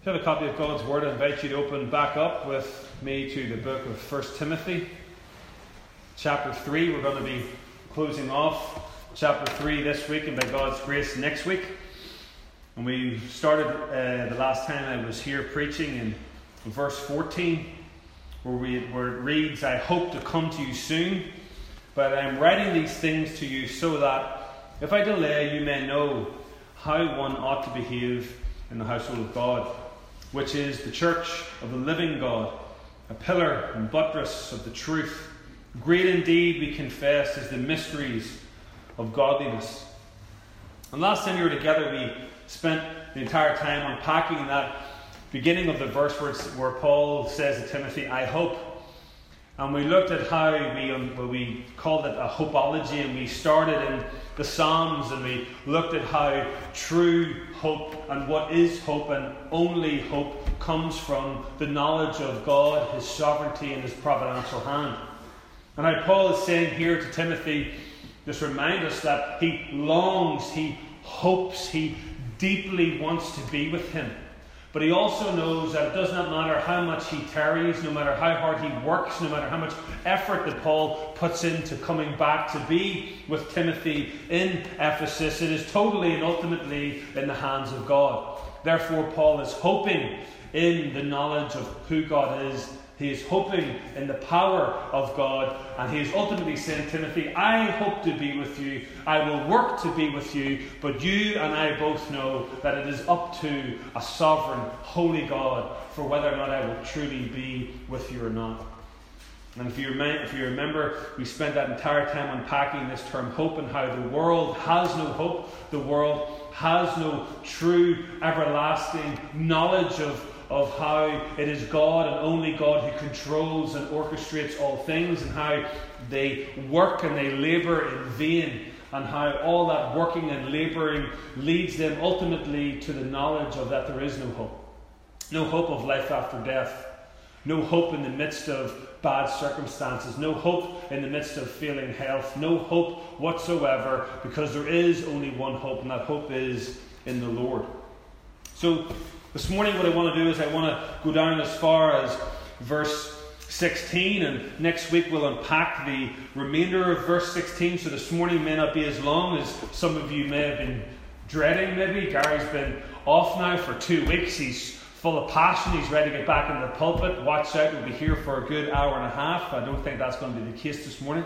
If you have a copy of God's Word, I invite you to open back up with me to the book of 1 Timothy, chapter 3. We're going to be closing off chapter 3 this week and by God's grace next week. And we started uh, the last time I was here preaching in verse 14, where, we, where it reads, I hope to come to you soon, but I am writing these things to you so that if I delay, you may know how one ought to behave in the household of God which is the church of the living God, a pillar and buttress of the truth. Great indeed, we confess, is the mysteries of godliness. And last time we were together, we spent the entire time unpacking that beginning of the verse where, where Paul says to Timothy, I hope. And we looked at how we, um, well, we called it a hopeology, and we started in the Psalms and we looked at how true hope and what is hope and only hope comes from the knowledge of God, His sovereignty, and His providential hand. And how Paul is saying here to Timothy, just remind us that he longs, he hopes, he deeply wants to be with Him. But he also knows that it does not matter how much he tarries, no matter how hard he works, no matter how much effort that Paul puts into coming back to be with Timothy in Ephesus, it is totally and ultimately in the hands of God. Therefore, Paul is hoping in the knowledge of who God is he is hoping in the power of God, and he is ultimately saying, Timothy, I hope to be with you. I will work to be with you, but you and I both know that it is up to a sovereign, holy God for whether or not I will truly be with you or not. And if you, remember, if you remember, we spent that entire time unpacking this term hope and how the world has no hope. The world has no true, everlasting knowledge of of how it is God and only God who controls and orchestrates all things, and how they work and they labour in vain, and how all that working and labouring leads them ultimately to the knowledge of that there is no hope. No hope of life after death. No hope in the midst of bad circumstances. No hope in the midst of failing health. No hope whatsoever because there is only one hope, and that hope is in the Lord. So, this morning, what I want to do is I want to go down as far as verse 16, and next week we'll unpack the remainder of verse 16. So this morning may not be as long as some of you may have been dreading, maybe. Gary's been off now for two weeks. He's full of passion. He's ready to get back into the pulpit. Watch out, we'll be here for a good hour and a half. I don't think that's going to be the case this morning.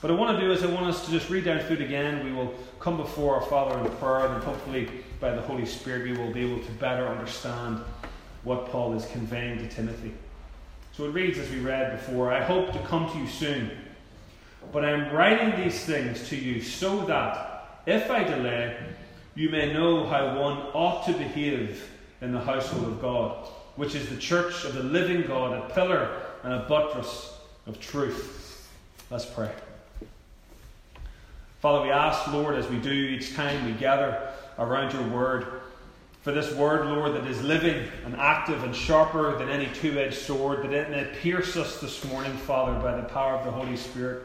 What I want to do is I want us to just read down through it again. We will come before our Father in prayer, and hopefully by the Holy Spirit we will be able to better understand what Paul is conveying to Timothy. So it reads as we read before I hope to come to you soon, but I am writing these things to you so that, if I delay, you may know how one ought to behave in the household of God, which is the church of the living God, a pillar and a buttress of truth. Let's pray. Father, we ask, Lord, as we do each time we gather around your word, for this word, Lord, that is living and active and sharper than any two edged sword, that it may pierce us this morning, Father, by the power of the Holy Spirit.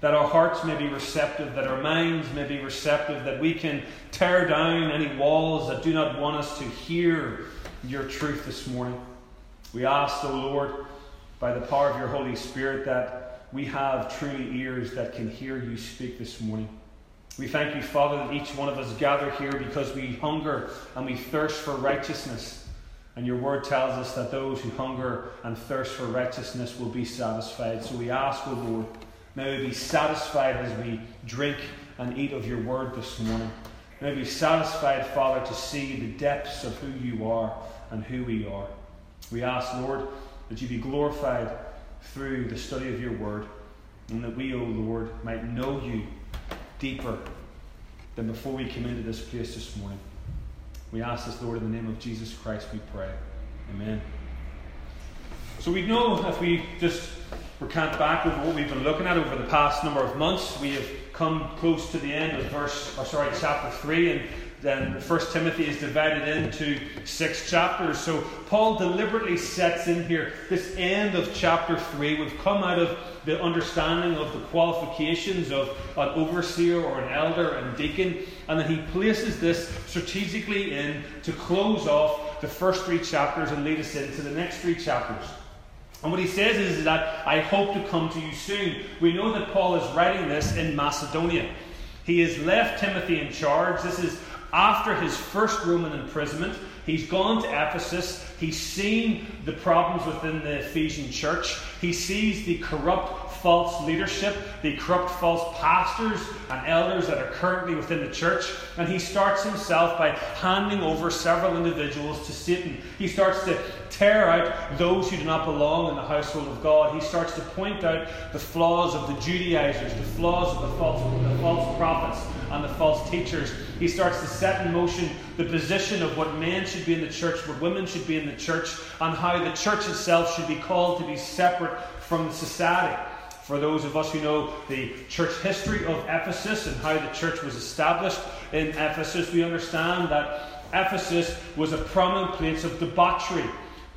That our hearts may be receptive, that our minds may be receptive, that we can tear down any walls that do not want us to hear your truth this morning. We ask, O Lord, by the power of your Holy Spirit, that we have truly ears that can hear you speak this morning. We thank you, Father, that each one of us gather here because we hunger and we thirst for righteousness. And your word tells us that those who hunger and thirst for righteousness will be satisfied. So we ask, O Lord, may we be satisfied as we drink and eat of your word this morning. May we be satisfied, Father, to see the depths of who you are and who we are. We ask, Lord, that you be glorified through the study of your word, and that we, O oh Lord, might know you deeper than before we came into this place this morning. We ask this, Lord, in the name of Jesus Christ, we pray. Amen. So we know if we just recant back over what we've been looking at over the past number of months, we have come close to the end of verse, or sorry, chapter 3, and then First Timothy is divided into six chapters. So Paul deliberately sets in here this end of chapter three. We've come out of the understanding of the qualifications of an overseer or an elder and deacon, and then he places this strategically in to close off the first three chapters and lead us into the next three chapters. And what he says is that I hope to come to you soon. We know that Paul is writing this in Macedonia. He has left Timothy in charge. This is after his first Roman imprisonment. He's gone to Ephesus. He's seen the problems within the Ephesian church. He sees the corrupt false leadership, the corrupt false pastors and elders that are currently within the church. And he starts himself by handing over several individuals to Satan. He starts to tear out those who do not belong in the household of God. He starts to point out the flaws of the Judaizers, the flaws of the false, the false prophets and the false teachers. He starts to set in motion the position of what men should be in the church, what women should be in the church, and how the church itself should be called to be separate from society. For those of us who know the church history of Ephesus and how the church was established in Ephesus, we understand that Ephesus was a prominent place of debauchery.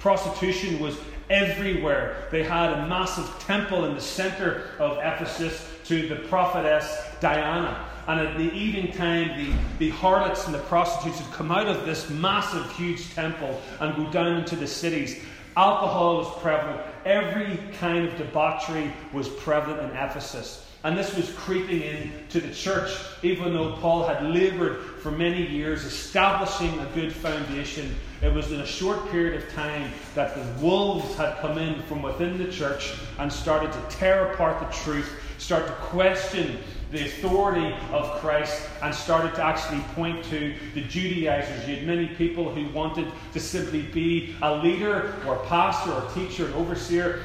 Prostitution was everywhere. They had a massive temple in the center of Ephesus to the prophetess Diana. And at the evening time, the, the harlots and the prostitutes would come out of this massive, huge temple and go down into the cities. Alcohol was prevalent. Every kind of debauchery was prevalent in Ephesus. And this was creeping into the church, even though Paul had labored for many years establishing a good foundation. It was in a short period of time that the wolves had come in from within the church and started to tear apart the truth, start to question the authority of Christ and started to actually point to the Judaizers. You had many people who wanted to simply be a leader or a pastor or a teacher and overseer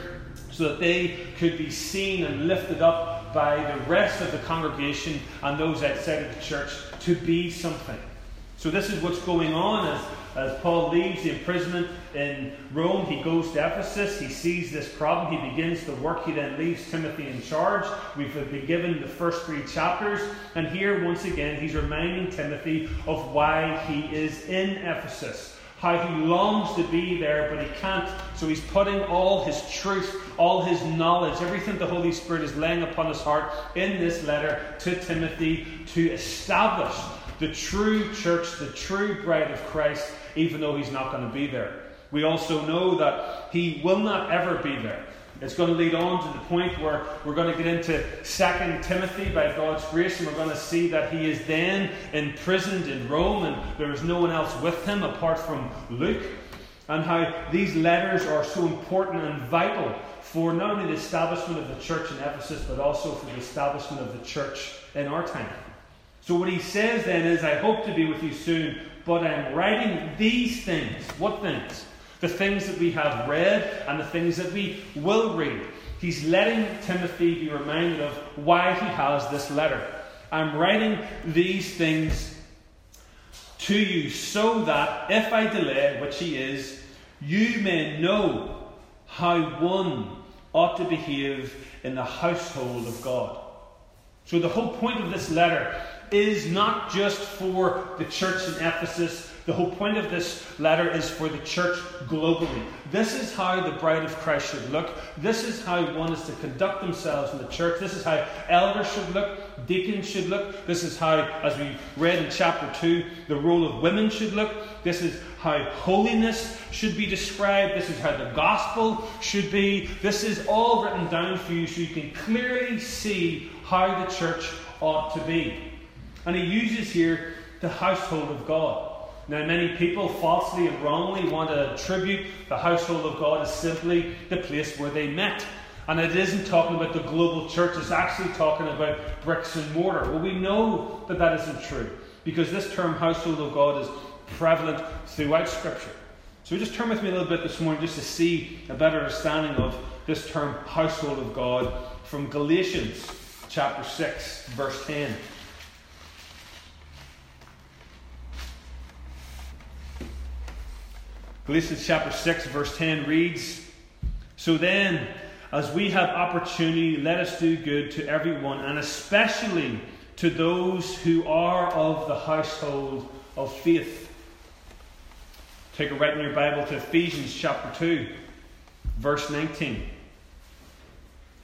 so that they could be seen and lifted up by the rest of the congregation and those outside of the church to be something. So, this is what's going on as as Paul leaves the imprisonment in Rome, he goes to Ephesus. He sees this problem. He begins the work. He then leaves Timothy in charge. We've been given the first three chapters. And here, once again, he's reminding Timothy of why he is in Ephesus. How he longs to be there, but he can't. So he's putting all his truth, all his knowledge, everything the Holy Spirit is laying upon his heart in this letter to Timothy to establish the true church, the true bride of Christ even though he's not going to be there. We also know that he will not ever be there. It's going to lead on to the point where we're going to get into 2 Timothy by God's grace, and we're going to see that he is then imprisoned in Rome, and there is no one else with him apart from Luke. And how these letters are so important and vital for not only the establishment of the church in Ephesus, but also for the establishment of the church in our time. So, what he says then is, I hope to be with you soon, but I'm writing these things. What things? The things that we have read and the things that we will read. He's letting Timothy be reminded of why he has this letter. I'm writing these things to you so that if I delay, which he is, you may know how one ought to behave in the household of God. So, the whole point of this letter is not just for the church in Ephesus. The whole point of this letter is for the church globally. This is how the bride of Christ should look. This is how one is to conduct themselves in the church. This is how elders should look, deacons should look. This is how, as we read in chapter 2, the role of women should look. This is how holiness should be described. This is how the gospel should be. This is all written down for you so you can clearly see how the church ought to be. And he uses here the household of God. Now, many people falsely and wrongly want to attribute the household of God as simply the place where they met. And it isn't talking about the global church, it's actually talking about bricks and mortar. Well, we know that that isn't true because this term household of God is prevalent throughout Scripture. So just turn with me a little bit this morning just to see a better understanding of this term household of God from Galatians chapter 6, verse 10. Galatians chapter 6, verse 10 reads So then, as we have opportunity, let us do good to everyone, and especially to those who are of the household of faith. Take a right in your Bible to Ephesians chapter 2, verse 19.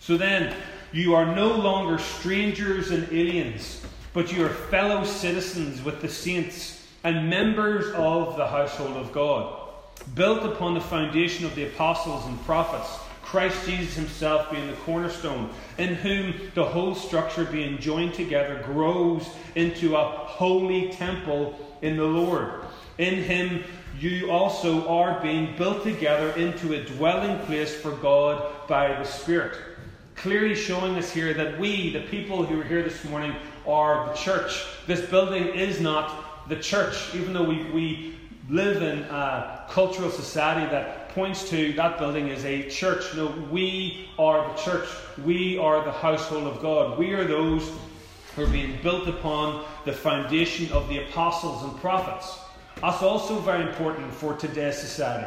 So then, you are no longer strangers and aliens, but you are fellow citizens with the saints and members of the household of God, built upon the foundation of the apostles and prophets, Christ Jesus himself being the cornerstone, in whom the whole structure being joined together grows into a holy temple in the Lord. In him you also are being built together into a dwelling place for God by the Spirit. Clearly showing us here that we, the people who are here this morning, are the church. This building is not the church, even though we, we live in a cultural society that points to that building as a church. No, we are the church. We are the household of God. We are those who are being built upon the foundation of the apostles and prophets. That's also very important for today's society.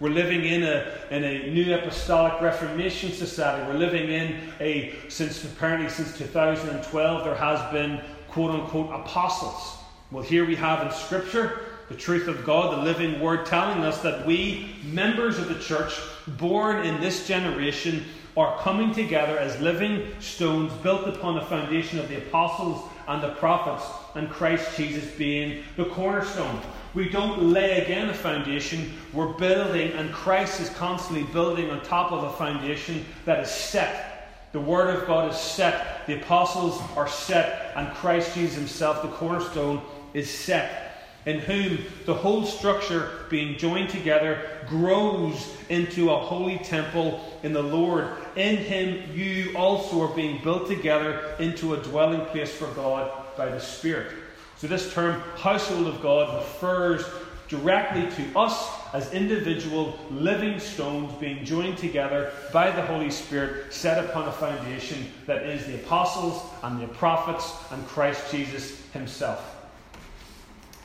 We're living in a, in a new apostolic reformation society. We're living in a, since apparently since 2012, there has been quote unquote apostles. Well, here we have in Scripture the truth of God, the living word, telling us that we, members of the church, born in this generation, are coming together as living stones built upon the foundation of the apostles and the prophets, and Christ Jesus being the cornerstone. We don't lay again a foundation, we're building, and Christ is constantly building on top of a foundation that is set. The Word of God is set, the apostles are set, and Christ Jesus Himself, the cornerstone, is set. In whom the whole structure, being joined together, grows into a holy temple in the Lord. In Him, you also are being built together into a dwelling place for God by the Spirit. So, this term, household of God, refers directly to us as individual living stones being joined together by the Holy Spirit, set upon a foundation that is the apostles and the prophets and Christ Jesus Himself.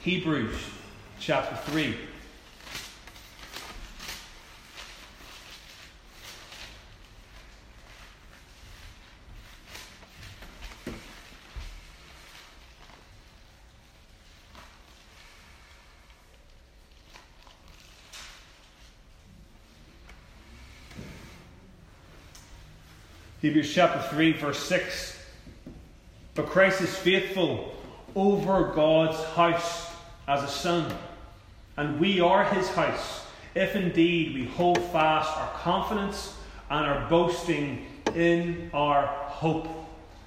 Hebrews chapter 3. Hebrews chapter 3, verse 6. But Christ is faithful over God's house as a son, and we are his house, if indeed we hold fast our confidence and our boasting in our hope.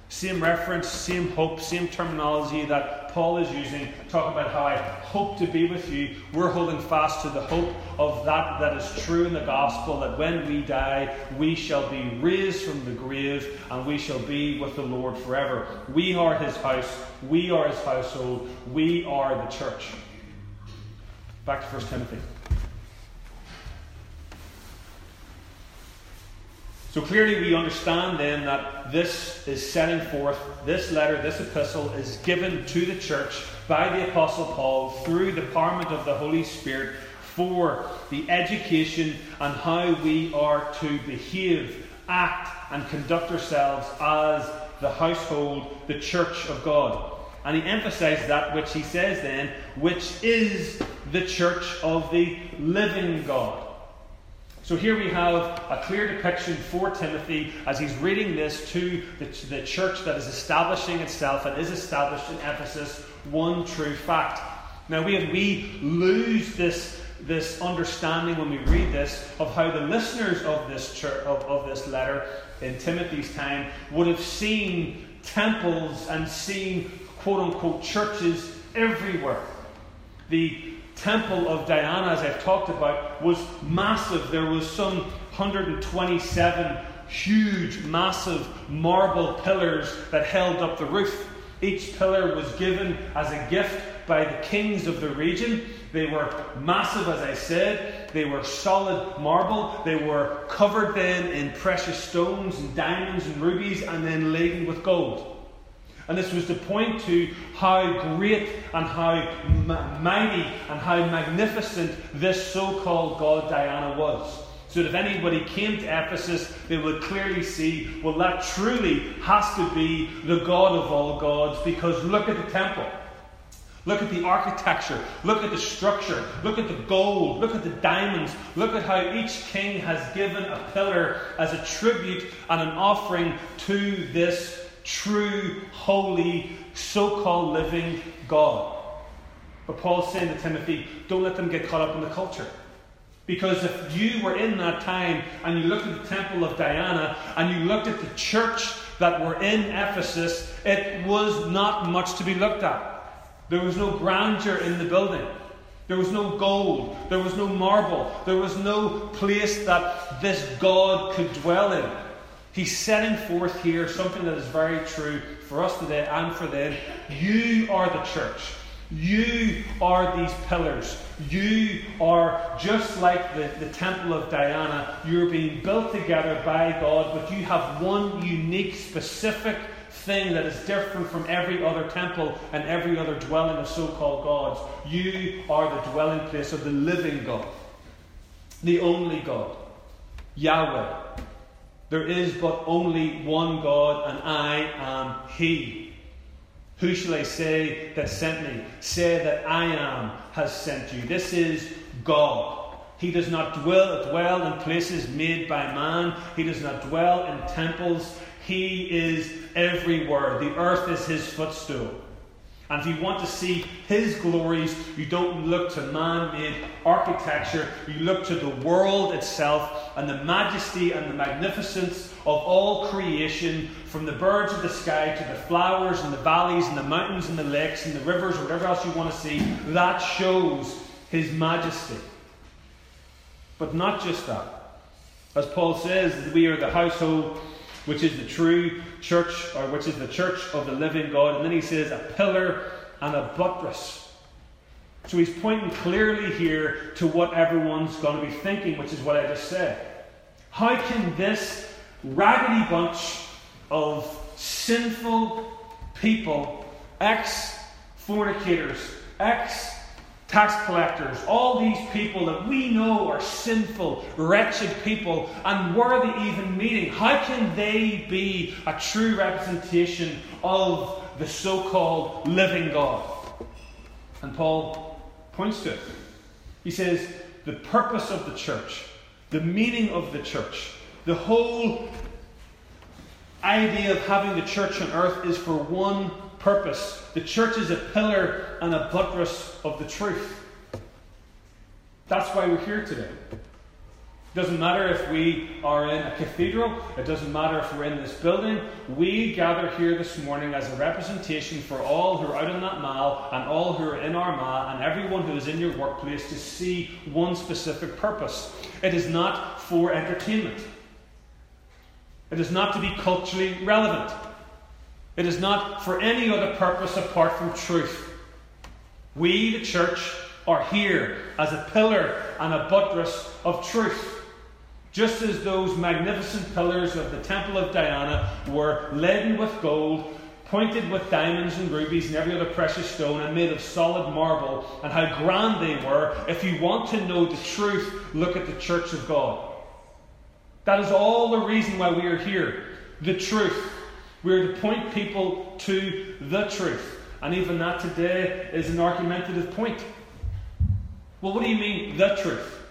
Same reference, same hope, same terminology that Paul is using. Talk about how I hope to be with you. We're holding fast to the hope of that that is true in the gospel that when we die, we shall be raised from the grave and we shall be with the Lord forever. We are his house, we are his household, we are the church. Back to 1 Timothy. So clearly, we understand then that this is setting forth, this letter, this epistle is given to the church by the Apostle Paul through the empowerment of the Holy Spirit for the education and how we are to behave, act, and conduct ourselves as the household, the church of God. And he emphasizes that which he says then, which is the church of the living God. So here we have a clear depiction for Timothy as he's reading this to the, the church that is establishing itself and is established in Ephesus one true fact. Now we, have, we lose this, this understanding when we read this of how the listeners of this church, of, of this letter in Timothy's time would have seen temples and seen quote unquote churches everywhere. The temple of Diana, as I've talked about, was massive. There was some 127 huge, massive marble pillars that held up the roof. Each pillar was given as a gift by the kings of the region. They were massive, as I said. They were solid marble. They were covered then in precious stones and diamonds and rubies and then laden with gold. And this was to point to how great and how mighty and how magnificent this so called god Diana was. So that if anybody came to Ephesus, they would clearly see, well, that truly has to be the God of all gods, because look at the temple. Look at the architecture. Look at the structure. Look at the gold. Look at the diamonds. Look at how each king has given a pillar as a tribute and an offering to this true, holy, so called living God. But Paul's saying to Timothy, don't let them get caught up in the culture. Because if you were in that time and you looked at the temple of Diana and you looked at the church that were in Ephesus, it was not much to be looked at. There was no grandeur in the building. There was no gold. There was no marble. There was no place that this God could dwell in. He's setting forth here something that is very true for us today and for them. You are the church. You are these pillars. You are just like the, the temple of Diana. You're being built together by God, but you have one unique, specific thing that is different from every other temple and every other dwelling of so called gods. You are the dwelling place of the living God, the only God, Yahweh. There is but only one God, and I am He. Who shall I say that sent me? Say that I am has sent you. This is God. He does not dwell, dwell in places made by man. He does not dwell in temples. He is everywhere. The earth is his footstool. And if you want to see his glories, you don't look to man made architecture, you look to the world itself and the majesty and the magnificence of all creation, from the birds of the sky to the flowers and the valleys and the mountains and the lakes and the rivers, whatever else you want to see. That shows his majesty. But not just that. As Paul says, we are the household which is the true church, or which is the church of the living God. And then he says, a pillar and a buttress. So he's pointing clearly here to what everyone's going to be thinking, which is what I just said. How can this raggedy bunch of sinful people, ex fornicators, ex tax collectors, all these people that we know are sinful, wretched people, unworthy even meeting? How can they be a true representation of the so called living God? And Paul points to it. He says, the purpose of the church, the meaning of the church, the whole idea of having the church on earth is for one purpose. The church is a pillar and a buttress of the truth. That's why we're here today. It doesn't matter if we are in a cathedral, it doesn't matter if we're in this building. We gather here this morning as a representation for all who are out on that mile and all who are in Armagh and everyone who is in your workplace to see one specific purpose. It is not for entertainment, it is not to be culturally relevant. It is not for any other purpose apart from truth. We, the church, are here as a pillar and a buttress of truth. Just as those magnificent pillars of the Temple of Diana were laden with gold, pointed with diamonds and rubies and every other precious stone, and made of solid marble, and how grand they were, if you want to know the truth, look at the church of God. That is all the reason why we are here the truth. We're to point people to the truth. And even that today is an argumentative point. Well, what do you mean, the truth?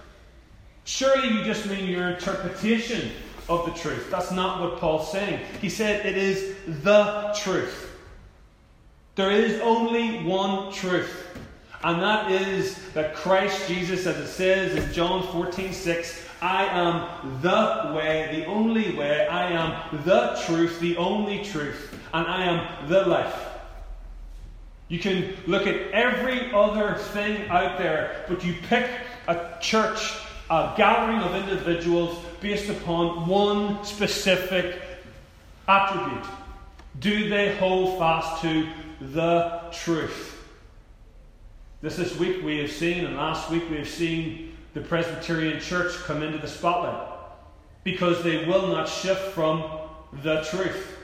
Surely you just mean your interpretation of the truth. That's not what Paul's saying. He said it is the truth. There is only one truth. And that is that Christ Jesus, as it says in John 14 6, I am the way, the only way. I am the truth, the only truth. And I am the life. You can look at every other thing out there, but you pick a church, a gathering of individuals based upon one specific attribute. Do they hold fast to the truth? This this week we have seen, and last week we have seen the Presbyterian Church come into the spotlight because they will not shift from the truth.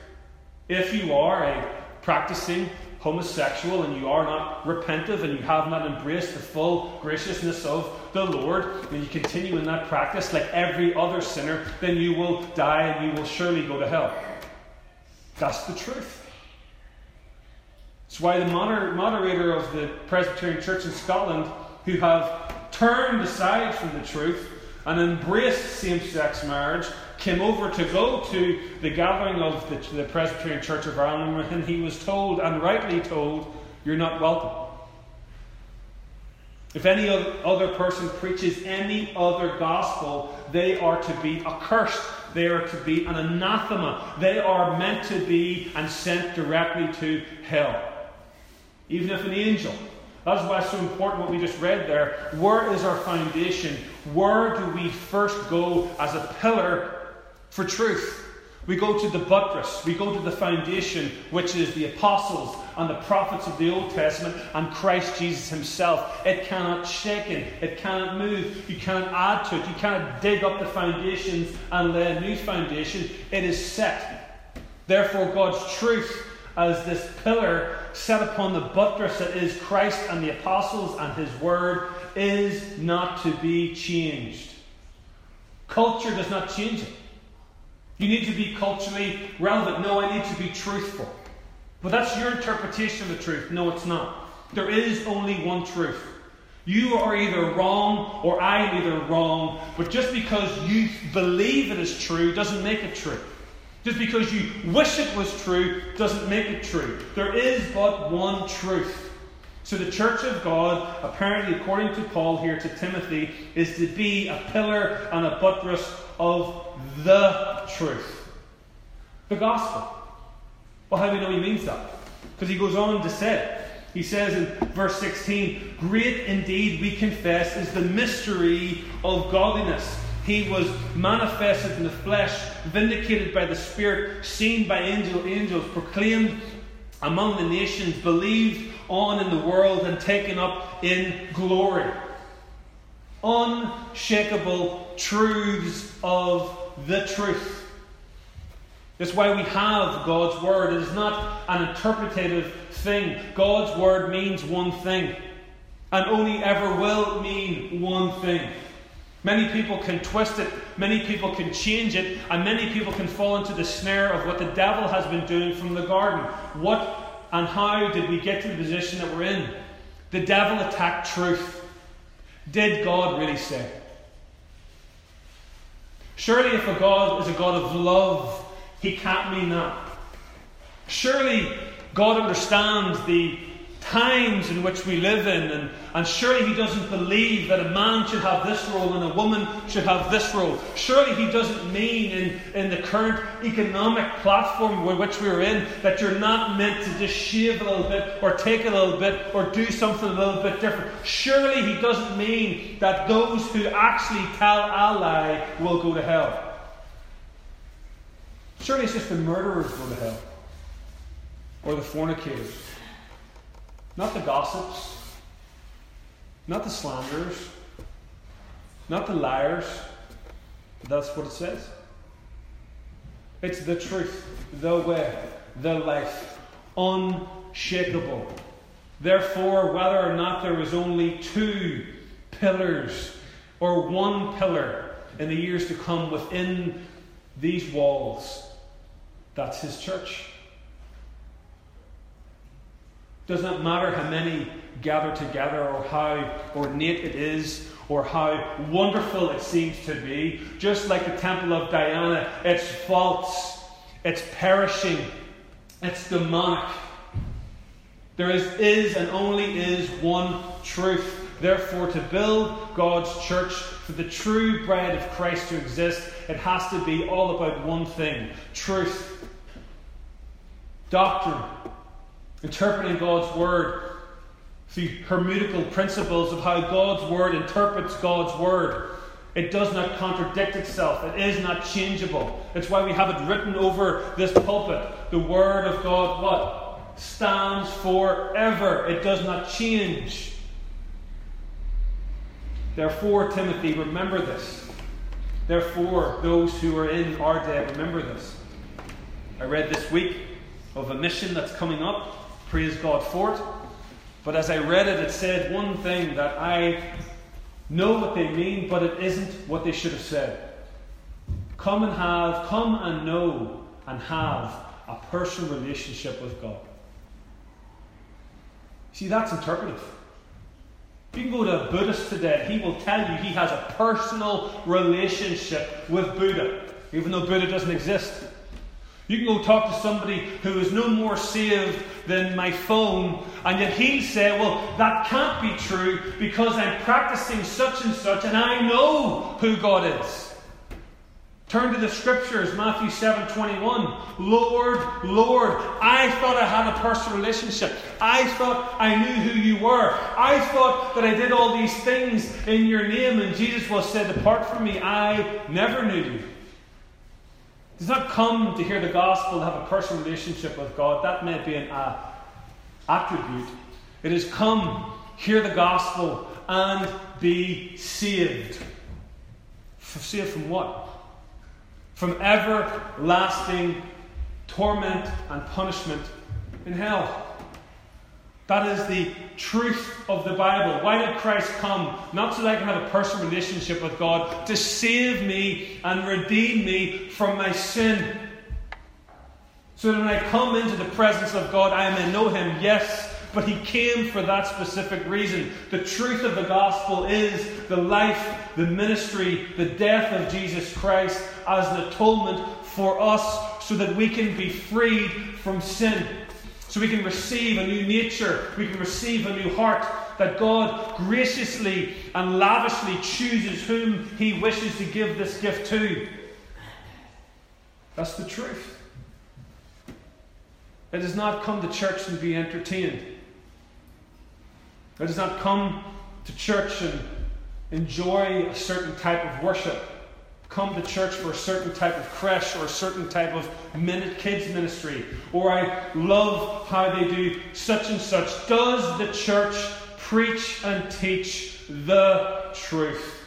If you are a practicing homosexual and you are not repentive and you have not embraced the full graciousness of the Lord, and you continue in that practice like every other sinner, then you will die and you will surely go to hell. That's the truth. It's why the moder- moderator of the Presbyterian Church in Scotland, who have turned aside from the truth and embraced same sex marriage, came over to go to the gathering of the, the Presbyterian Church of Ireland, and he was told, and rightly told, You're not welcome. If any other person preaches any other gospel, they are to be accursed. They are to be an anathema. They are meant to be and sent directly to hell. Even if an angel. That's why it's so important what we just read there. Where is our foundation? Where do we first go as a pillar for truth? We go to the buttress, we go to the foundation, which is the apostles and the prophets of the Old Testament and Christ Jesus Himself. It cannot shake it, it cannot move, you cannot add to it, you cannot dig up the foundations and lay a new foundation. It is set. Therefore, God's truth as this pillar set upon the buttress that is Christ and the apostles and His Word is not to be changed. Culture does not change it. You need to be culturally relevant. No, I need to be truthful. But that's your interpretation of the truth. No, it's not. There is only one truth. You are either wrong or I am either wrong, but just because you believe it is true doesn't make it true. Just because you wish it was true doesn't make it true. There is but one truth. So the church of God, apparently according to Paul here to Timothy, is to be a pillar and a buttress of the truth. The gospel. Well, how do we know he means that? Because he goes on to say, he says in verse 16, Great indeed, we confess, is the mystery of godliness. He was manifested in the flesh, vindicated by the Spirit, seen by angel, angels, proclaimed among the nations, believed on in the world, and taken up in glory. Unshakable truths of the truth. That's why we have God's Word. It is not an interpretative thing. God's Word means one thing, and only ever will mean one thing. Many people can twist it, many people can change it, and many people can fall into the snare of what the devil has been doing from the garden. What and how did we get to the position that we're in? The devil attacked truth. Did God really say? Surely, if a God is a God of love, he can't mean that. Surely, God understands the times in which we live in, and, and surely He doesn't believe that a man should have this role and a woman should have this role. Surely He doesn't mean in, in the current economic platform which we're in that you're not meant to just shave a little bit or take a little bit or do something a little bit different. Surely He doesn't mean that those who actually tell a lie will go to hell. Surely it's just the murderers go to hell or the fornicators not the gossips, not the slanderers, not the liars. That's what it says. It's the truth, the way, the life, unshakable. Therefore, whether or not there was only two pillars or one pillar in the years to come within these walls, that's his church. Does not matter how many gather together or how ornate it is or how wonderful it seems to be. Just like the temple of Diana, it's false, it's perishing, it's demonic. There is, is and only is one truth. Therefore, to build God's church for the true bride of Christ to exist, it has to be all about one thing truth, doctrine, interpreting God's Word, the hermeneutical principles of how God's Word interprets God's Word. It does not contradict itself. It is not changeable. It's why we have it written over this pulpit. The Word of God, what? Stands forever. It does not change. Therefore, Timothy, remember this. Therefore, those who are in our day, remember this. I read this week of a mission that's coming up Praise God for it. But as I read it, it said one thing that I know what they mean, but it isn't what they should have said. Come and have, come and know and have a personal relationship with God. See, that's interpretive. You can go to a Buddhist today, he will tell you he has a personal relationship with Buddha, even though Buddha doesn't exist. You can go talk to somebody who is no more saved than my phone, and yet he'll say, Well, that can't be true because I'm practicing such and such, and I know who God is. Turn to the scriptures, Matthew 7 21. Lord, Lord, I thought I had a personal relationship. I thought I knew who you were. I thought that I did all these things in your name. And Jesus will say, Depart from me, I never knew you. Does not come to hear the gospel to have a personal relationship with God. That may be an uh, attribute. It has come, hear the gospel, and be saved. Saved from what? from everlasting torment and punishment in hell. That is the truth of the Bible. Why did Christ come? Not so that I can have a personal relationship with God, to save me and redeem me from my sin. So that when I come into the presence of God, I may know Him, yes, but he came for that specific reason. The truth of the gospel is the life, the ministry, the death of Jesus Christ as an atonement for us so that we can be freed from sin. So we can receive a new nature, we can receive a new heart, that God graciously and lavishly chooses whom He wishes to give this gift to. That's the truth. It does not come to church and be entertained. It does not come to church and enjoy a certain type of worship. Come to church for a certain type of creche or a certain type of minute kids ministry. Or I love how they do such and such. Does the church preach and teach the truth?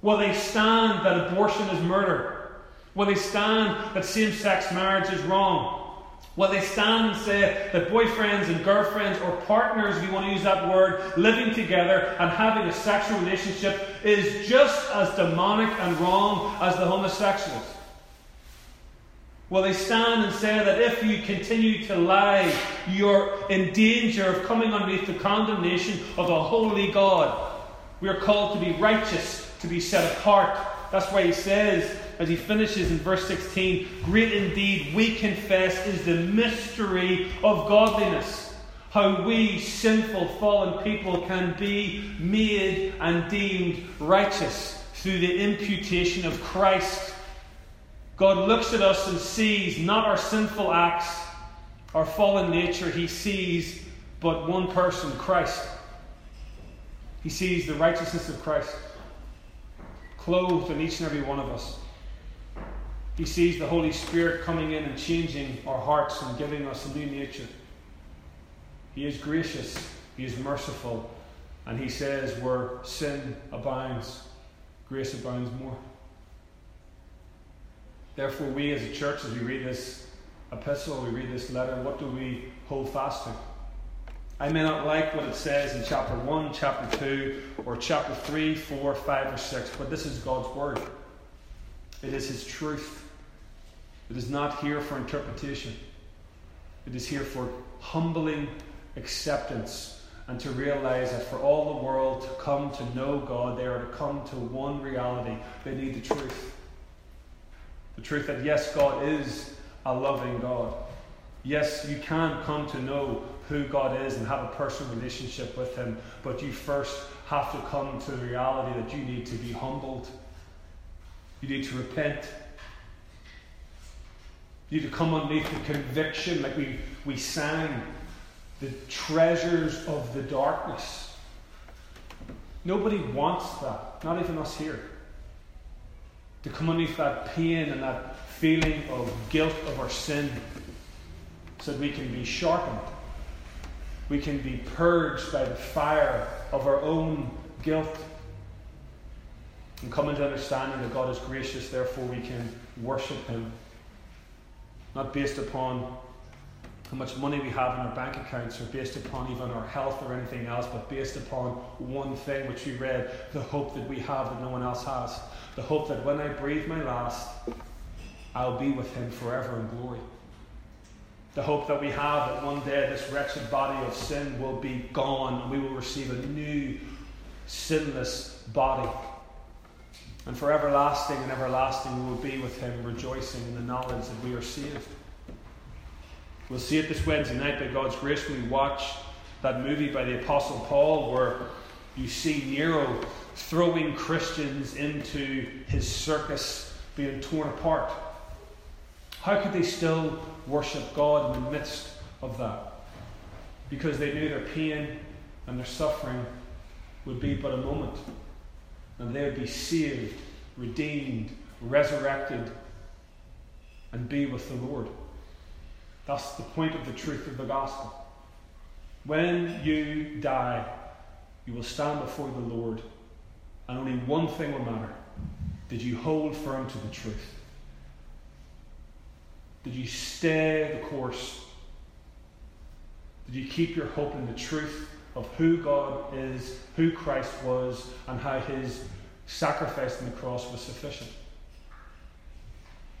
Will they stand that abortion is murder? Will they stand that same sex marriage is wrong? Will they stand and say that boyfriends and girlfriends or partners, if you want to use that word, living together and having a sexual relationship is just as demonic and wrong as the homosexuals? Well, they stand and say that if you continue to lie, you're in danger of coming underneath the condemnation of a holy God? We are called to be righteous, to be set apart. That's why he says as he finishes in verse 16 Great indeed, we confess, is the mystery of godliness. How we, sinful, fallen people, can be made and deemed righteous through the imputation of Christ. God looks at us and sees not our sinful acts, our fallen nature, He sees but one person, Christ. He sees the righteousness of Christ clothed in each and every one of us. He sees the Holy Spirit coming in and changing our hearts and giving us a new nature. He is gracious, He is merciful, and He says where sin abounds, grace abounds more. Therefore, we as a church, as we read this epistle, we read this letter, what do we hold fast to? I may not like what it says in chapter 1, chapter 2, or chapter 3, 4, 5, or 6, but this is God's Word. It is His truth. It is not here for interpretation. It is here for humbling acceptance and to realize that for all the world to come to know God, they are to come to one reality. They need the truth. The truth that, yes, God is a loving God. Yes, you can come to know who God is and have a personal relationship with Him, but you first have to come to the reality that you need to be humbled. You need to repent. You need to come underneath the conviction, like we, we sang, the treasures of the darkness. Nobody wants that, not even us here. To come underneath that pain and that feeling of guilt of our sin so that we can be sharpened. We can be purged by the fire of our own guilt. And come into understanding that God is gracious, therefore we can worship Him not based upon how much money we have in our bank accounts or based upon even our health or anything else, but based upon one thing which we read the hope that we have that no one else has. The hope that when I breathe my last, I'll be with Him forever in glory. The hope that we have that one day this wretched body of sin will be gone and we will receive a new, sinless body. And for everlasting and everlasting we will be with Him, rejoicing in the knowledge that we are saved. We'll see it this Wednesday night by God's grace when we watch that movie by the Apostle Paul where you see Nero throwing Christians into his circus being torn apart. How could they still worship God in the midst of that? Because they knew their pain and their suffering would be but a moment, and they would be saved, redeemed, resurrected, and be with the Lord. That's the point of the truth of the gospel. When you die, you will stand before the Lord, and only one thing will matter. Did you hold firm to the truth? Did you stay the course? Did you keep your hope in the truth of who God is, who Christ was, and how his sacrifice on the cross was sufficient?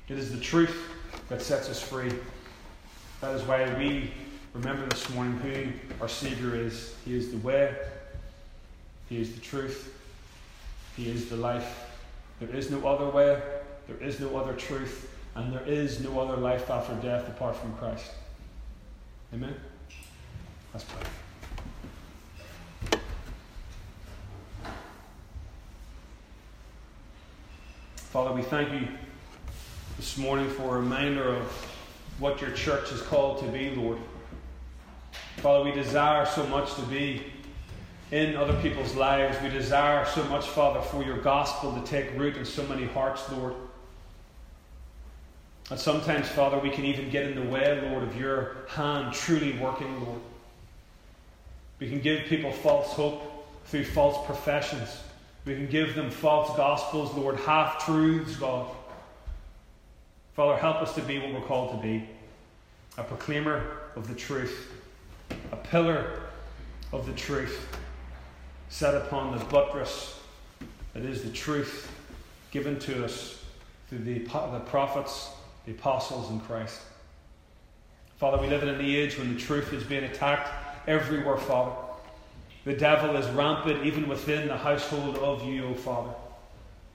It is the truth that sets us free. That is why we remember this morning who our Saviour is. He is the way, He is the truth, He is the life. There is no other way, there is no other truth, and there is no other life after death apart from Christ. Amen? Let's pray. Father, we thank you this morning for a reminder of what your church is called to be, Lord. Father, we desire so much to be in other people's lives. We desire so much, Father, for your gospel to take root in so many hearts, Lord. And sometimes, Father, we can even get in the way, Lord, of your hand truly working, Lord. We can give people false hope through false professions. We can give them false gospels, Lord, half truths, God. Father, help us to be what we're called to be a proclaimer of the truth, a pillar of the truth, set upon the buttress that is the truth given to us through the, the prophets, the apostles, and Christ. Father, we live in an age when the truth is being attacked everywhere, Father. The devil is rampant even within the household of you, O Father.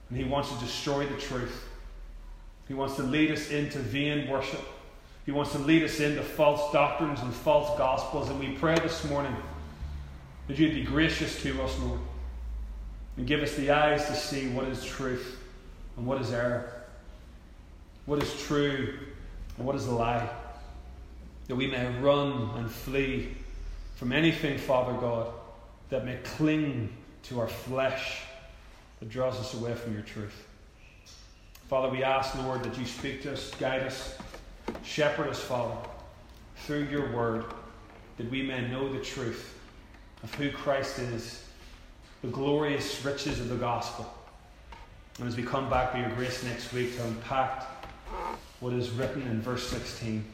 And he wants to destroy the truth. He wants to lead us into vain worship. He wants to lead us into false doctrines and false gospels. And we pray this morning that you'd be gracious to us, Lord, and give us the eyes to see what is truth and what is error, what is true and what is a lie, that we may run and flee from anything, Father God, that may cling to our flesh that draws us away from your truth. Father, we ask, Lord, that you speak to us, guide us, shepherd us, Father, through your word, that we may know the truth of who Christ is, the glorious riches of the gospel. And as we come back by your grace next week to unpack what is written in verse 16,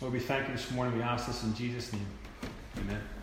Lord, we thank you this morning. We ask this in Jesus' name. Amen.